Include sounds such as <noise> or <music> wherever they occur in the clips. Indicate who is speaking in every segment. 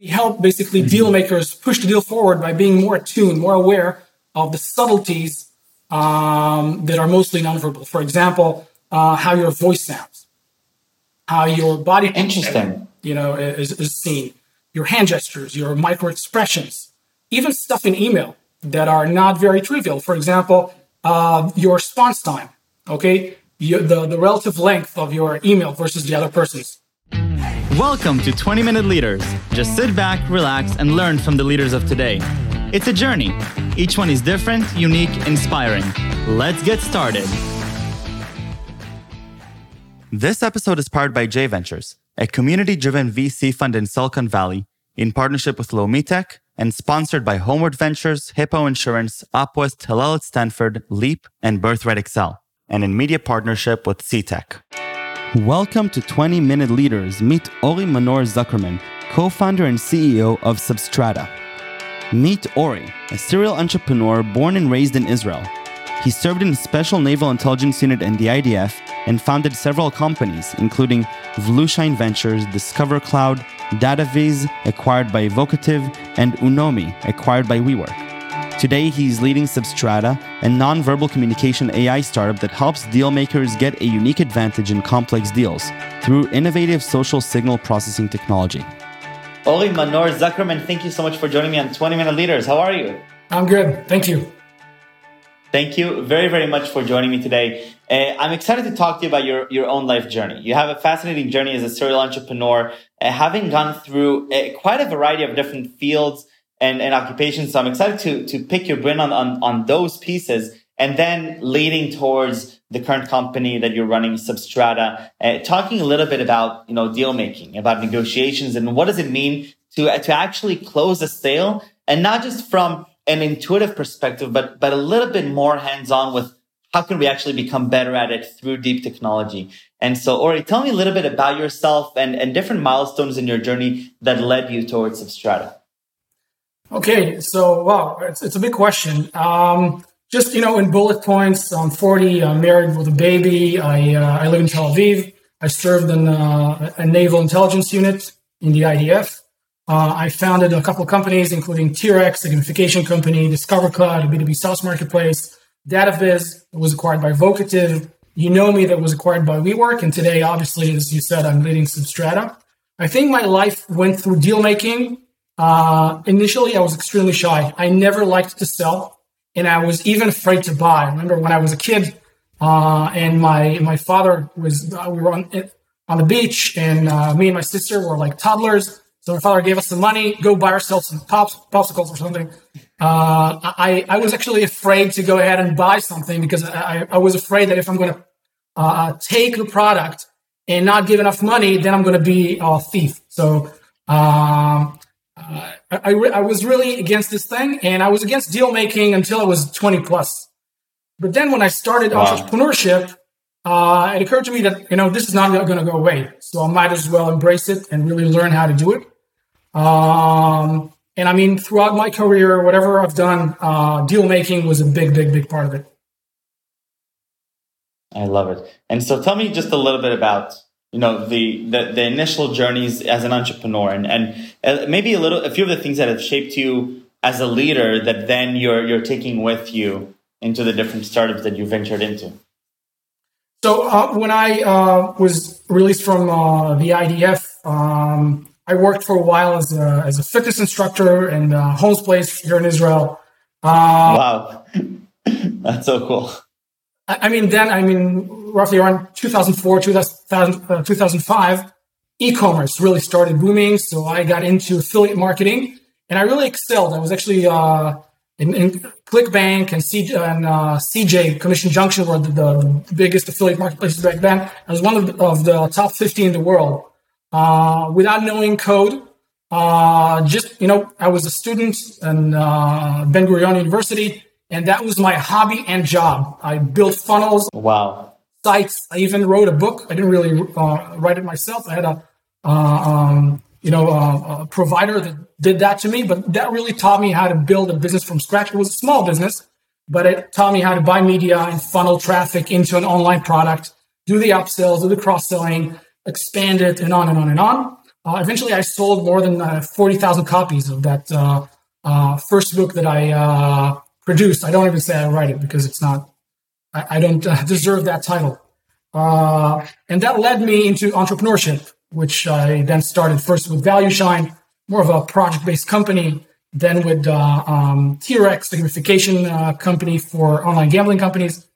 Speaker 1: We help basically mm-hmm. deal makers push the deal forward by being more attuned, more aware of the subtleties um, that are mostly nonverbal. For example, uh, how your voice sounds, how your body
Speaker 2: interesting,
Speaker 1: you know, is, is seen, your hand gestures, your micro expressions, even stuff in email that are not very trivial. For example, uh, your response time. Okay, you, the the relative length of your email versus the other person's.
Speaker 3: Welcome to 20 Minute Leaders. Just sit back, relax, and learn from the leaders of today. It's a journey. Each one is different, unique, inspiring. Let's get started. This episode is powered by J Ventures, a community driven VC fund in Silicon Valley, in partnership with Lomitech and sponsored by Homeward Ventures, Hippo Insurance, Upwest, Hillel at Stanford, Leap, and Birthright Excel, and in media partnership with CTech. Welcome to 20 Minute Leaders. Meet Ori Manor Zuckerman, co founder and CEO of Substrata. Meet Ori, a serial entrepreneur born and raised in Israel. He served in Special Naval Intelligence Unit in the IDF and founded several companies, including ValueShine Ventures, Discover Cloud, DataViz, acquired by Evocative, and Unomi, acquired by WeWork. Today, he's leading Substrata, a non-verbal communication AI startup that helps deal makers get a unique advantage in complex deals through innovative social signal processing technology.
Speaker 2: Ori Manor Zuckerman, thank you so much for joining me on 20 Minute Leaders. How are you?
Speaker 1: I'm good. Thank you.
Speaker 2: Thank you very, very much for joining me today. Uh, I'm excited to talk to you about your, your own life journey. You have a fascinating journey as a serial entrepreneur, uh, having gone through uh, quite a variety of different fields and, and occupations. So I'm excited to, to pick your brain on, on, on those pieces and then leading towards the current company that you're running, Substrata, uh, talking a little bit about, you know, deal making, about negotiations and what does it mean to, to actually close a sale and not just from an intuitive perspective, but, but a little bit more hands on with how can we actually become better at it through deep technology? And so, Ori, tell me a little bit about yourself and, and different milestones in your journey that led you towards Substrata.
Speaker 1: Okay, so wow, it's, it's a big question. Um, just you know, in bullet points, I'm 40. I'm married with a baby. I uh, I live in Tel Aviv. I served in uh, a naval intelligence unit in the IDF. Uh, I founded a couple of companies, including T-Rex, a gamification company, Discover Cloud, a B2B SaaS marketplace, DataViz was acquired by Vocative, Unomi that was acquired by WeWork, and today, obviously, as you said, I'm leading Substrata. I think my life went through deal making uh, initially, I was extremely shy. I never liked to sell, and I was even afraid to buy. I remember when I was a kid, uh, and my my father was uh, we were on on the beach, and uh, me and my sister were like toddlers. So my father gave us some money, go buy ourselves some pops, popsicles or something. Uh, I I was actually afraid to go ahead and buy something because I, I was afraid that if I'm going to uh, take the product and not give enough money, then I'm going to be a thief. So um, I, re- I was really against this thing and I was against deal making until I was 20 plus. But then when I started wow. entrepreneurship, uh, it occurred to me that, you know, this is not going to go away. So I might as well embrace it and really learn how to do it. Um, and I mean, throughout my career, whatever I've done, uh, deal making was a big, big, big part of it.
Speaker 2: I love it. And so tell me just a little bit about you know the, the the initial journeys as an entrepreneur and and uh, maybe a little a few of the things that have shaped you as a leader that then you're you're taking with you into the different startups that you ventured into.
Speaker 1: So uh, when i uh, was released from uh, the idf um, i worked for a while as a, as a fitness instructor in uh, Holmes Place here in israel.
Speaker 2: Uh, wow. <laughs> That's so cool
Speaker 1: I mean, then, I mean, roughly around 2004, 2000, uh, 2005, e-commerce really started booming. So I got into affiliate marketing and I really excelled. I was actually uh, in, in ClickBank and, C, and uh, CJ, Commission Junction, were the, the, biggest affiliate marketplaces back then. I was one of the, of the top 50 in the world. Uh, without knowing code, uh, just, you know, I was a student in uh, Ben Gurion University and that was my hobby and job. I built funnels.
Speaker 2: Wow.
Speaker 1: Sites. I even wrote a book. I didn't really uh, write it myself. I had a, uh, um, you know, uh, a provider that did that to me. But that really taught me how to build a business from scratch. It was a small business, but it taught me how to buy media and funnel traffic into an online product, do the upsells, do the cross selling, expand it, and on and on and on. Uh, eventually, I sold more than uh, 40,000 copies of that uh, uh, first book that I uh, produced. I don't even say I write it because it's not, I, I don't <laughs> deserve that title. and that led me into entrepreneurship, which I then started first with ValueShine, more of a project based company, then with um, T-Rex, the gamification company for online gambling companies.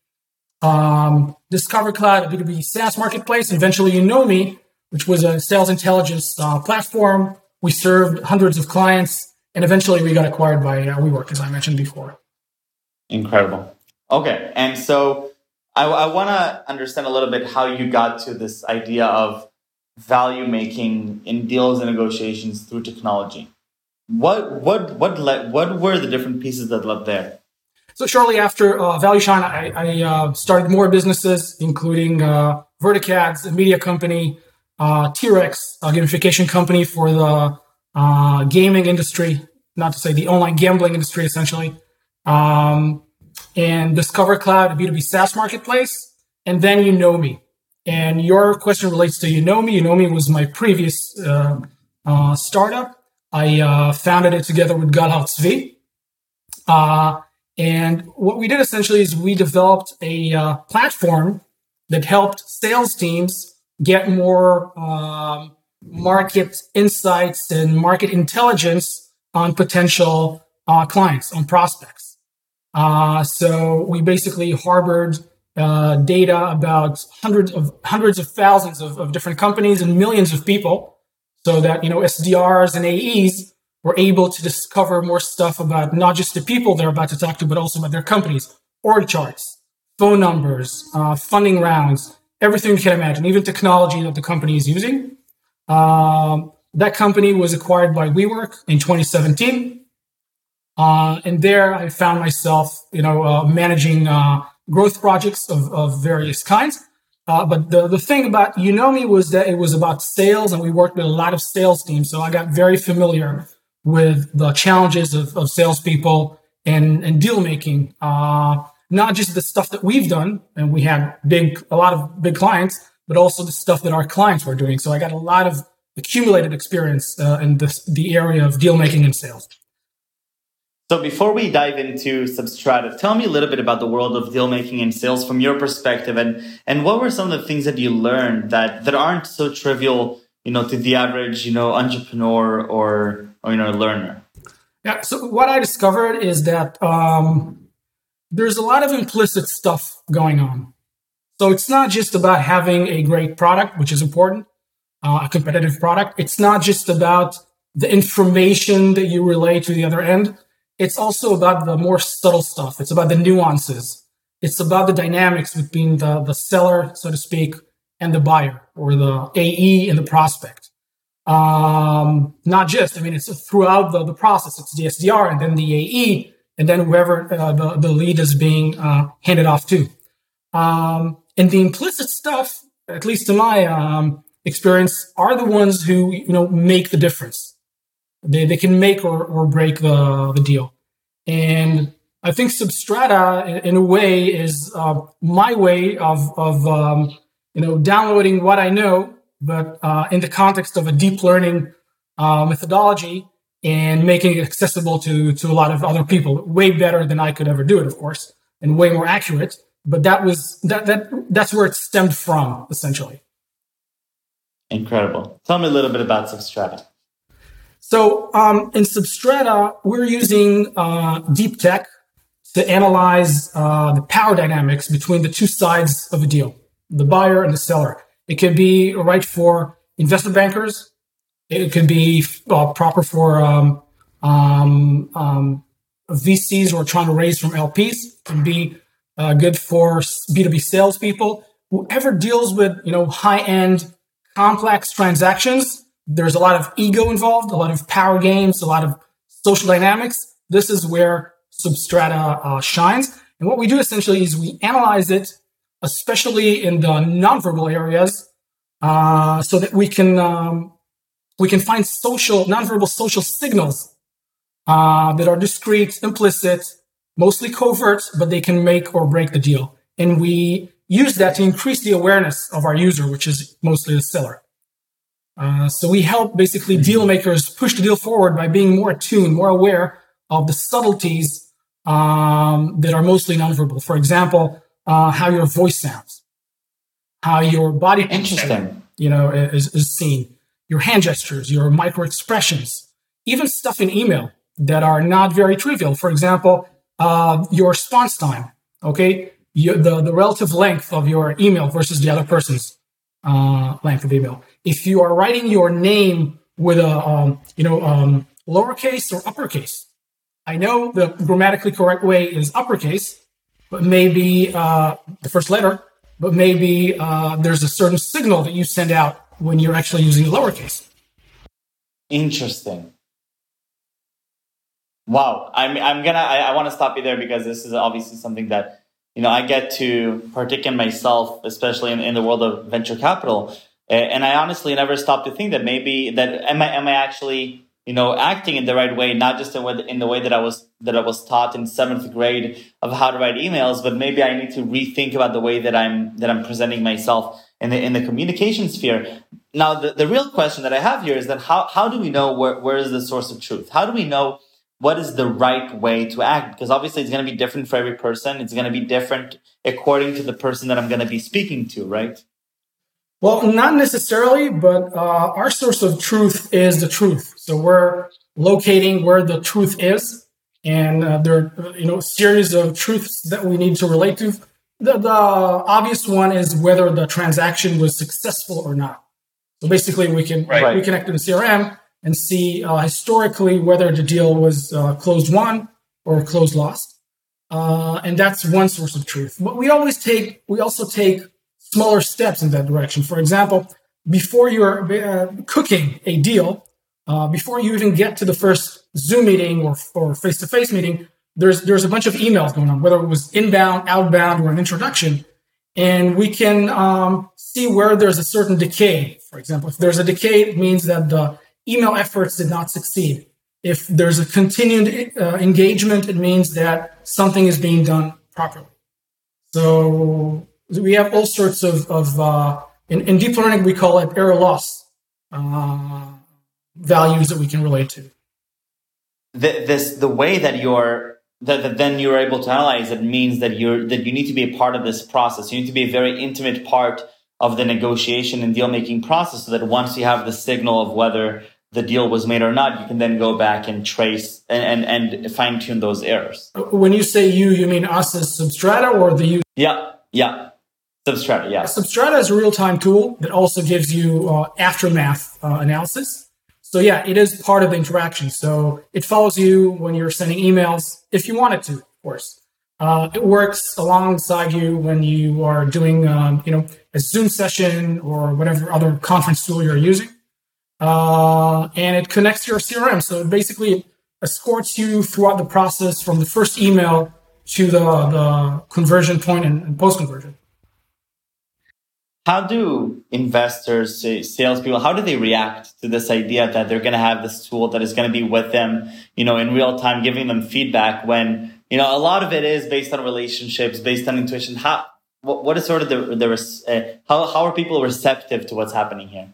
Speaker 1: Um, Discover Cloud, a B2B SaaS marketplace. Eventually, Unomi, which was a sales intelligence uh, platform. We served hundreds of clients, and eventually we got acquired by uh, WeWork, as I mentioned before.
Speaker 2: Incredible. Okay, and so I, I want to understand a little bit how you got to this idea of value making in deals and negotiations through technology. What what what led, what were the different pieces that led there?
Speaker 1: So shortly after uh, Value Shine, I, I uh, started more businesses, including uh, Verticads, a media company, uh, T-Rex, a gamification company for the uh, gaming industry, not to say the online gambling industry, essentially, um, and Discover Cloud, a B2B SaaS marketplace, and then Unomi. And your question relates to Unomi. You Know Me was my previous uh, uh, startup. I uh, founded it together with Galhart Zvi. Uh, and what we did essentially is we developed a uh, platform that helped sales teams get more um, market insights and market intelligence on potential uh, clients, on prospects. Uh, so we basically harbored uh, data about hundreds of hundreds of thousands of, of, different companies and millions of people, so that you know SDRs and AEs were able to discover more stuff about not just the people they're about to talk to, but also about their companies, org charts, phone numbers, uh, funding rounds, everything you can imagine, even technology that the company is using. Um, that company was acquired by WeWork in 2017. Uh, and there I found myself, you know, uh, managing uh, growth projects of, of various kinds. Uh, but the, the thing about Unomi was that it was about sales and we worked with a lot of sales teams. So I got very familiar with the challenges of, of salespeople and, and deal making. Uh, not just the stuff that we've done, and we had big, a lot of big clients, but also the stuff that our clients were doing. So I got a lot of accumulated experience uh, in this, the area of deal making and sales.
Speaker 2: So before we dive into Substrata, tell me a little bit about the world of deal making and sales from your perspective, and and what were some of the things that you learned that that aren't so trivial, you know, to the average, you know, entrepreneur or or you know, learner.
Speaker 1: Yeah. So what I discovered is that um, there's a lot of implicit stuff going on. So it's not just about having a great product, which is important, uh, a competitive product. It's not just about the information that you relay to the other end. It's also about the more subtle stuff. It's about the nuances. It's about the dynamics between the, the seller, so to speak, and the buyer or the AE and the prospect. Um, not just, I mean, it's throughout the, the process. It's the SDR and then the AE and then whoever uh, the, the lead is being uh, handed off to. Um, and the implicit stuff, at least in my um, experience, are the ones who you know make the difference. They, they can make or, or break the, the deal. And I think Substrata, in, a way, is uh, my way of, of um, you know downloading what I know, but uh, in the context of a deep learning uh, methodology and making it accessible to to a lot of other people. Way better than I could ever do it of course and way more accurate but that was that that that's where it stemmed from essentially.
Speaker 2: Incredible. Tell me a little bit about substrata
Speaker 1: so um, in substrata we're using uh, deep tech to analyze uh, the power dynamics between the two sides of a deal the buyer and the seller it can be right for investment bankers it could be uh, proper for um, um, um, VCs who are trying to raise from LPs. It can be uh, good for B2B salespeople. Whoever deals with you know high end, complex transactions, there's a lot of ego involved, a lot of power games, a lot of social dynamics. This is where Substrata uh, shines. And what we do essentially is we analyze it, especially in the nonverbal areas, uh, so that we can um, we can find social, nonverbal social signals uh, that are discrete, implicit, mostly covert, but they can make or break the deal. And we use that to increase the awareness of our user, which is mostly the seller. Uh, so we help basically deal makers push the deal forward by being more attuned, more aware of the subtleties um, that are mostly nonverbal. For example, uh, how your voice sounds, how your body
Speaker 2: interesting,
Speaker 1: you know, is, is seen, your hand gestures, your micro expressions, even stuff in email that are not very trivial. For example, uh, your response time. Okay, you, the the relative length of your email versus the other person's uh, length of email. If you are writing your name with a um, you know um, lowercase or uppercase, I know the grammatically correct way is uppercase, but maybe uh, the first letter, but maybe uh, there's a certain signal that you send out when you're actually using lowercase.
Speaker 2: Interesting. Wow, I'm I'm gonna I, I want to stop you there because this is obviously something that you know I get to partake in myself, especially in, in the world of venture capital. And I honestly never stopped to think that maybe that am I am I actually you know acting in the right way, not just in, in the way that I was that I was taught in seventh grade of how to write emails, but maybe I need to rethink about the way that I'm that I'm presenting myself in the in the communication sphere. Now, the, the real question that I have here is that how how do we know where where is the source of truth? How do we know what is the right way to act? Because obviously it's going to be different for every person. It's going to be different according to the person that i'm going to be speaking to right?
Speaker 1: Well not necessarily but uh, our source of truth is the truth. So we're locating where the truth is and uh, there are you know a series of truths that we need to relate to. The, the obvious one is whether the transaction was successful or not. So basically we can right. we connect to the crm and see uh, historically whether the deal was uh, closed won or closed lost. Uh, and that's one source of truth. But we always take, we also take smaller steps in that direction. For example, before you're uh, cooking a deal, uh, before you even get to the first Zoom meeting or, or face-to-face meeting, there's, there's a bunch of emails going on, whether it was inbound, outbound, or an introduction. And we can um, see where there's a certain decay. For example, if there's a decay, it means that the email efforts did not succeed. If there's a continued uh, engagement, it means that something is being done properly. So we have all sorts of, of uh, in, in, deep learning, we call it error loss uh, values that we can relate to.
Speaker 2: The, this, the way that you're that, that, then you're able to analyze it means that you're that you need to be a part of this process. You need to be a very intimate part of the negotiation and deal making process so that once you have the signal of whether the deal was made or not, you can then go back and trace and, and, and fine tune those errors.
Speaker 1: When you say you, you mean us as Substrata or the you?
Speaker 2: Yeah, yeah. Substrata, yeah.
Speaker 1: Substrata is a real time tool that also gives you uh, aftermath uh, analysis. So, yeah, it is part of the interaction. So, it follows you when you're sending emails, if you want it to, of course. Uh, it works alongside you when you are doing, um, you know, a Zoom session or whatever other conference tool you're using. Uh, and it connects to your CRM. So it basically escorts you throughout the process from the first email to the, the conversion point and, and post conversion.
Speaker 2: How do investors, salespeople, how do they react to this idea that they're going to have this tool that is going to be with them, you know, in real time, giving them feedback when, you know, a lot of it is based on relationships, based on intuition. How, what, what is sort of the, the uh, how, how are people receptive to what's happening here?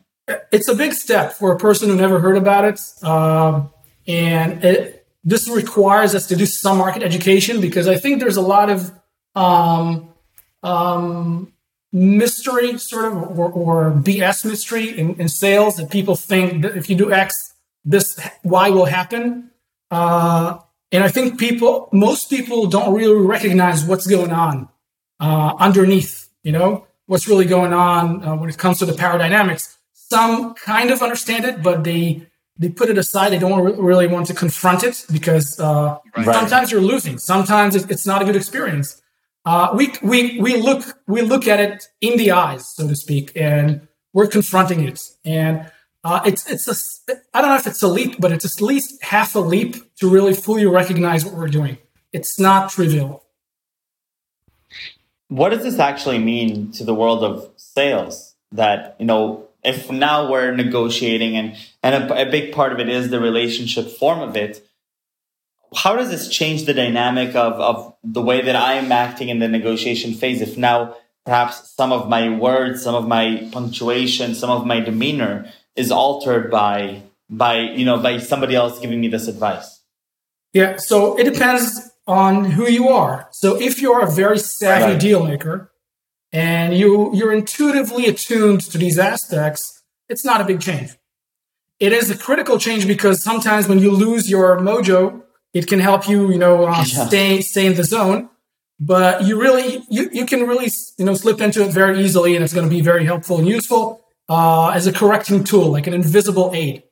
Speaker 1: It's a big step for a person who never heard about it. Um, and it, this requires us to do some market education because I think there's a lot of um, um, mystery, sort of, or, or BS mystery in, in, sales that people think that if you do X, this Y will happen. Uh, and I think people, most people don't really recognize what's going on uh, underneath, you know, what's really going on uh, when it comes to the power dynamics. Some kind of understand it, but they they put it aside. They don't really want to confront it because uh, right. sometimes you're losing. Sometimes it's not a good experience. Uh, we we we look we look at it in the eyes, so to speak, and we're confronting it. And uh, it's it's a I don't know if it's a leap, but it's at least half a leap to really fully recognize what we're doing. It's not trivial.
Speaker 2: What does this actually mean to the world of sales? That, you know, if now we're negotiating and, and a, a big part of it is the relationship form of it, how does this change the dynamic of, of the way that I am acting in the negotiation phase? If now perhaps some of my words, some of my punctuation, some of my demeanor is altered by by you know by somebody else giving me this advice?
Speaker 1: Yeah, so it depends on who you are. So if you're a very savvy right. deal maker and you you're intuitively attuned to these aspects, it's not a big change. It is a critical change because sometimes when you lose your mojo, it can help you, you know, uh, yeah. stay stay in the zone. But you really you, you can really you know slip into it very easily, and it's going to be very helpful and useful uh, as a correcting tool, like an invisible aid.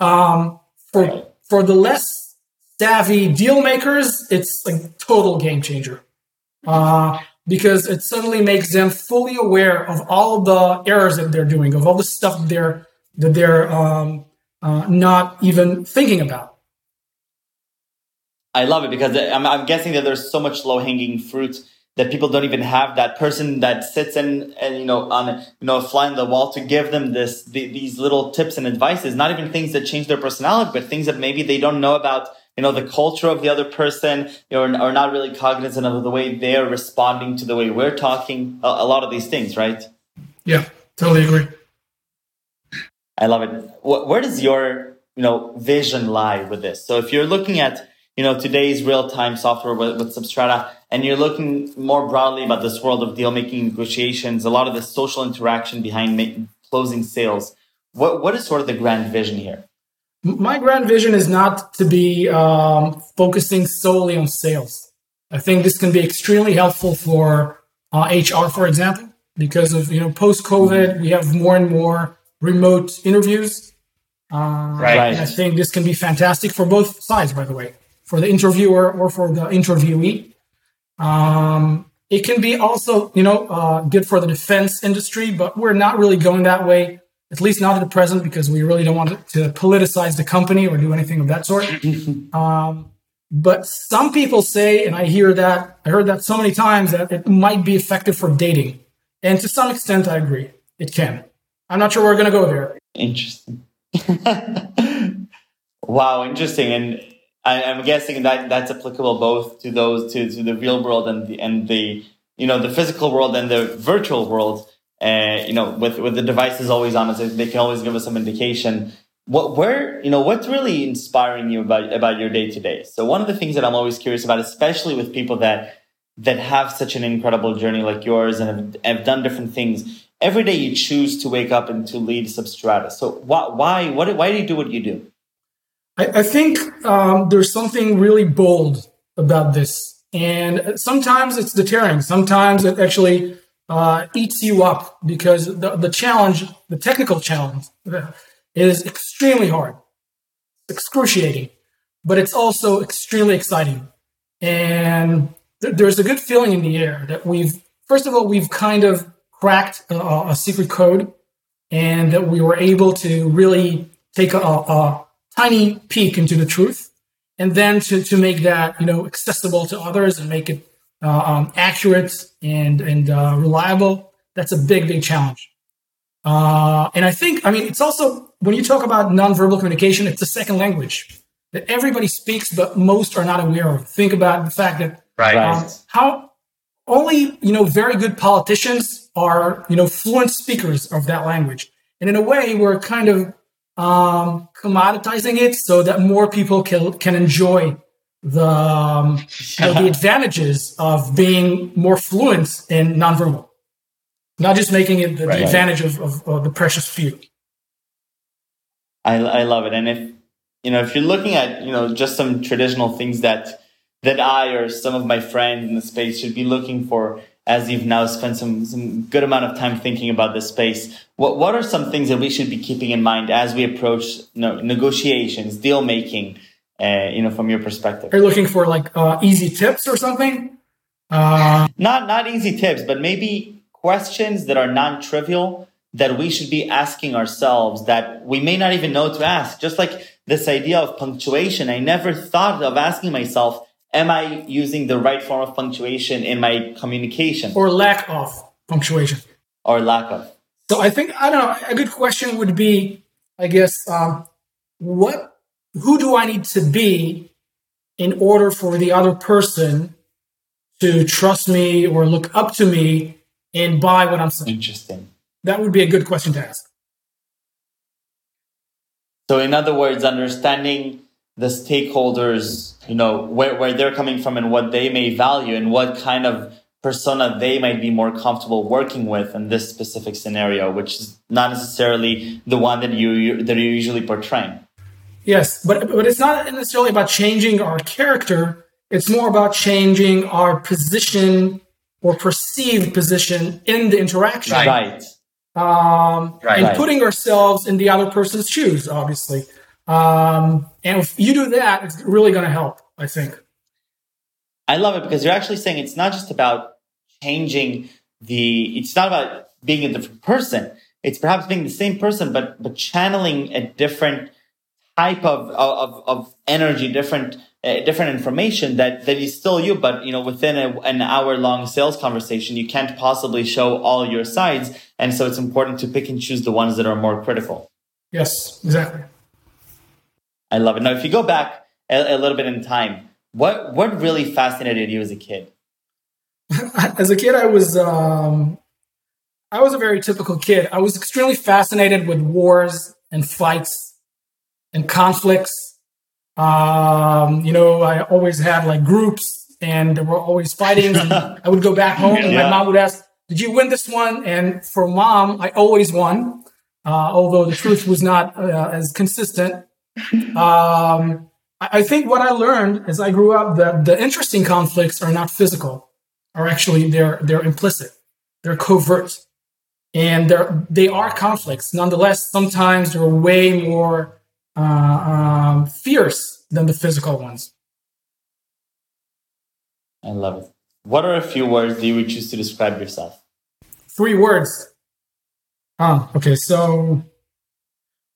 Speaker 1: Um, for for the less savvy deal makers, it's like total game changer. Uh, because it suddenly makes them fully aware of all the errors that they're doing, of all the stuff that they're that they're um, uh, not even thinking about.
Speaker 2: I love it because I'm, I'm guessing that there's so much low hanging fruit that people don't even have that person that sits in and you know on you know fly on the wall to give them this the, these little tips and advices not even things that change their personality but things that maybe they don't know about you know the culture of the other person or are not really cognizant of the way they're responding to the way we're talking. A, a lot of these things right?
Speaker 1: Yeah totally agree.
Speaker 2: I love it. Where does your you know vision lie with this? So if you're looking at you know today's real-time software with, with substrata and you're looking more broadly about this world of deal making negotiations a lot of the social interaction behind making, closing sales what, what is sort of the grand vision here
Speaker 1: my grand vision is not to be um, focusing solely on sales i think this can be extremely helpful for uh, hr for example because of you know post covid we have more and more remote interviews uh, right. I think this can be fantastic for both sides, by the way for the interviewer or for the interviewee. Um, it can be also, you know, uh, good for the defense industry, but we're not really going that way, at least not at the present, because we really don't want to politicize the company or do anything of that sort. <laughs> um, but some people say, and I hear that, I heard that so many times that it might be effective for dating. And to some extent, I agree. It can. I'm not sure we're going to go there.
Speaker 2: Interesting. <laughs> wow, interesting. And I, am guessing that that's applicable both to those to, to the real world and the and the you know the physical world and the virtual world. Uh, you know, with with the devices always on us, they can always give us some indication. What where you know what's really inspiring you about about your day to day. So one of the things that I'm always curious about, especially with people that that have such an incredible journey like yours and have, have done different things. Every day you choose to wake up and to lead Substrata. So why why what why do you do what you do?
Speaker 1: I, I think um, there's something really bold about this. And sometimes it's deterring. Sometimes it actually uh, eats you up because the, the challenge, the technical challenge, is extremely hard, excruciating, but it's also extremely exciting. And th- there's a good feeling in the air that we've, first of all, we've kind of cracked a, secret code and that we were able to really take a, a, tiny peek into the truth, and then to, to make that you know accessible to others and make it um, accurate and and uh, reliable. That's a big big challenge. Uh, and I think I mean it's also when you talk about nonverbal communication, it's a second language that everybody speaks, but most are not aware of. Think about the fact that
Speaker 2: right. Um,
Speaker 1: how only you know very good politicians are you know fluent speakers of that language, and in a way we're kind of um, commoditizing it so that more people can can enjoy the um, you know, the advantages of being more fluent in nonverbal, not just making it the, right. the advantage of, of, of, the precious few.
Speaker 2: I, I love it, and if you know if you're looking at you know just some traditional things that that I or some of my friends in the space should be looking for as you've now spent some, some good amount of time thinking about this space, what, what are some things that we should be keeping in mind as we approach you know, negotiations, deal making, uh, you know, from your perspective?
Speaker 1: Are you looking for like uh, easy tips or something? Uh...
Speaker 2: Not, not easy tips, but maybe questions that are non-trivial that we should be asking ourselves that we may not even know to ask. Just like this idea of punctuation, I never thought of asking myself, am I using the right form of punctuation in my communication?
Speaker 1: Or lack of punctuation.
Speaker 2: Or lack of.
Speaker 1: So I think, I don't know, a good question would be, I guess, um, what, who do I need to be in order for the other person to trust me or look up to me and buy what I'm saying?
Speaker 2: Interesting.
Speaker 1: That would be a good question to ask.
Speaker 2: So, in other words, understanding the stakeholders, you know, where, where they're coming from and what they may value and what kind of persona they might be more comfortable working with in this specific scenario, which is not necessarily the one that you that you're usually portraying.
Speaker 1: Yes, but but it's not necessarily about changing our character. It's more about changing our position or perceived position in the interaction.
Speaker 2: Right.
Speaker 1: Um, right. And putting ourselves in the other person's shoes, obviously. Um, and if you do that, it's really going to help, I think.
Speaker 2: I love it because you're actually saying it's not just about changing the, it's not about being a different person. It's perhaps being the same person, but, but channeling a different type of, of, of energy, different, uh, different information that, that is still you, but, you know, within a, an hour long sales conversation, you can't possibly show all your sides. And so it's important to pick and choose the ones that are more critical.
Speaker 1: Yes, exactly.
Speaker 2: I love it. Now, if you go back a, a little bit in time, what what really fascinated you as a kid? <laughs>
Speaker 1: as a kid, I was um, I was a very typical kid. I was extremely fascinated with wars and fights and conflicts. Um, you know, I always had like groups, and there were always fighting. <laughs> I would go back home, and my mom would ask, "Did you win this one?" And for mom, I always won, uh, although the truth was not uh, as consistent. Um, I think what I learned as I grew up that the interesting conflicts are not physical, are actually they're they're implicit, they're covert, and they're they are conflicts. Nonetheless, sometimes they're way more uh, um, fierce than the physical ones.
Speaker 2: I love it. What are a few words that you would choose to describe yourself?
Speaker 1: Three words. Ah, okay. So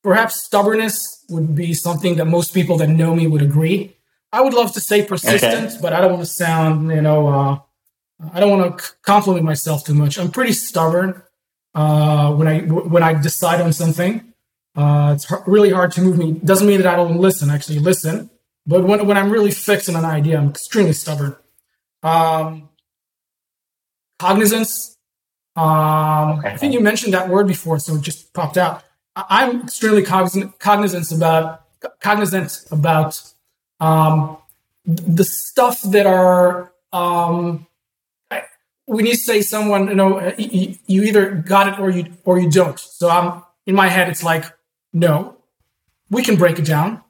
Speaker 1: Perhaps stubbornness would be something that most people that know me would agree. I would love to say persistent, okay. but I don't want to sound, you know, uh, I don't want to compliment myself too much. I'm pretty stubborn uh, when I when I decide on something. Uh, it's really hard to move me. Doesn't mean that I don't listen. Actually, listen, but when when I'm really fixed on an idea, I'm extremely stubborn. Um, cognizance. Um, okay. I think you mentioned that word before, so it just popped out. I'm extremely cognizant, cognizant about cognizant about um, the stuff that are um, when you say someone, you know, you, you, either got it or you or you don't. So I'm in my head, it's like, no, we can break it down.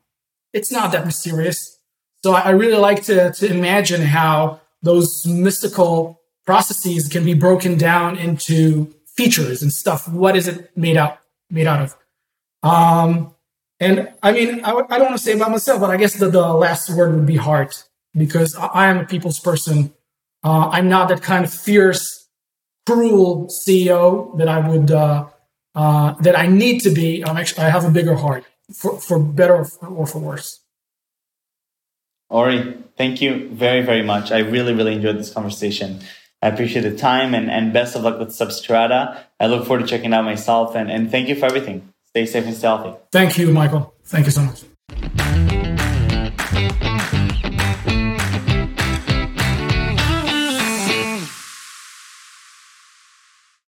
Speaker 1: It's not that mysterious. So I really like to to imagine how those mystical processes can be broken down into features and stuff. What is it made out made out of. Um, and I mean, I I don't want to say about myself, but I guess the, the last word would be heart because I, I am a people's person. Uh, I'm not that kind of fierce, cruel CEO that I would uh, uh, that I need to be. I'm actually I have a bigger heart for for better or for, or for worse.
Speaker 2: Ori, thank you very very much. I really really enjoyed this conversation. I appreciate the time and, and best of luck with Substrata. I look forward to checking out myself and, and thank you for everything. Stay safe and stay healthy.
Speaker 1: Thank you, Michael. Thank you so much.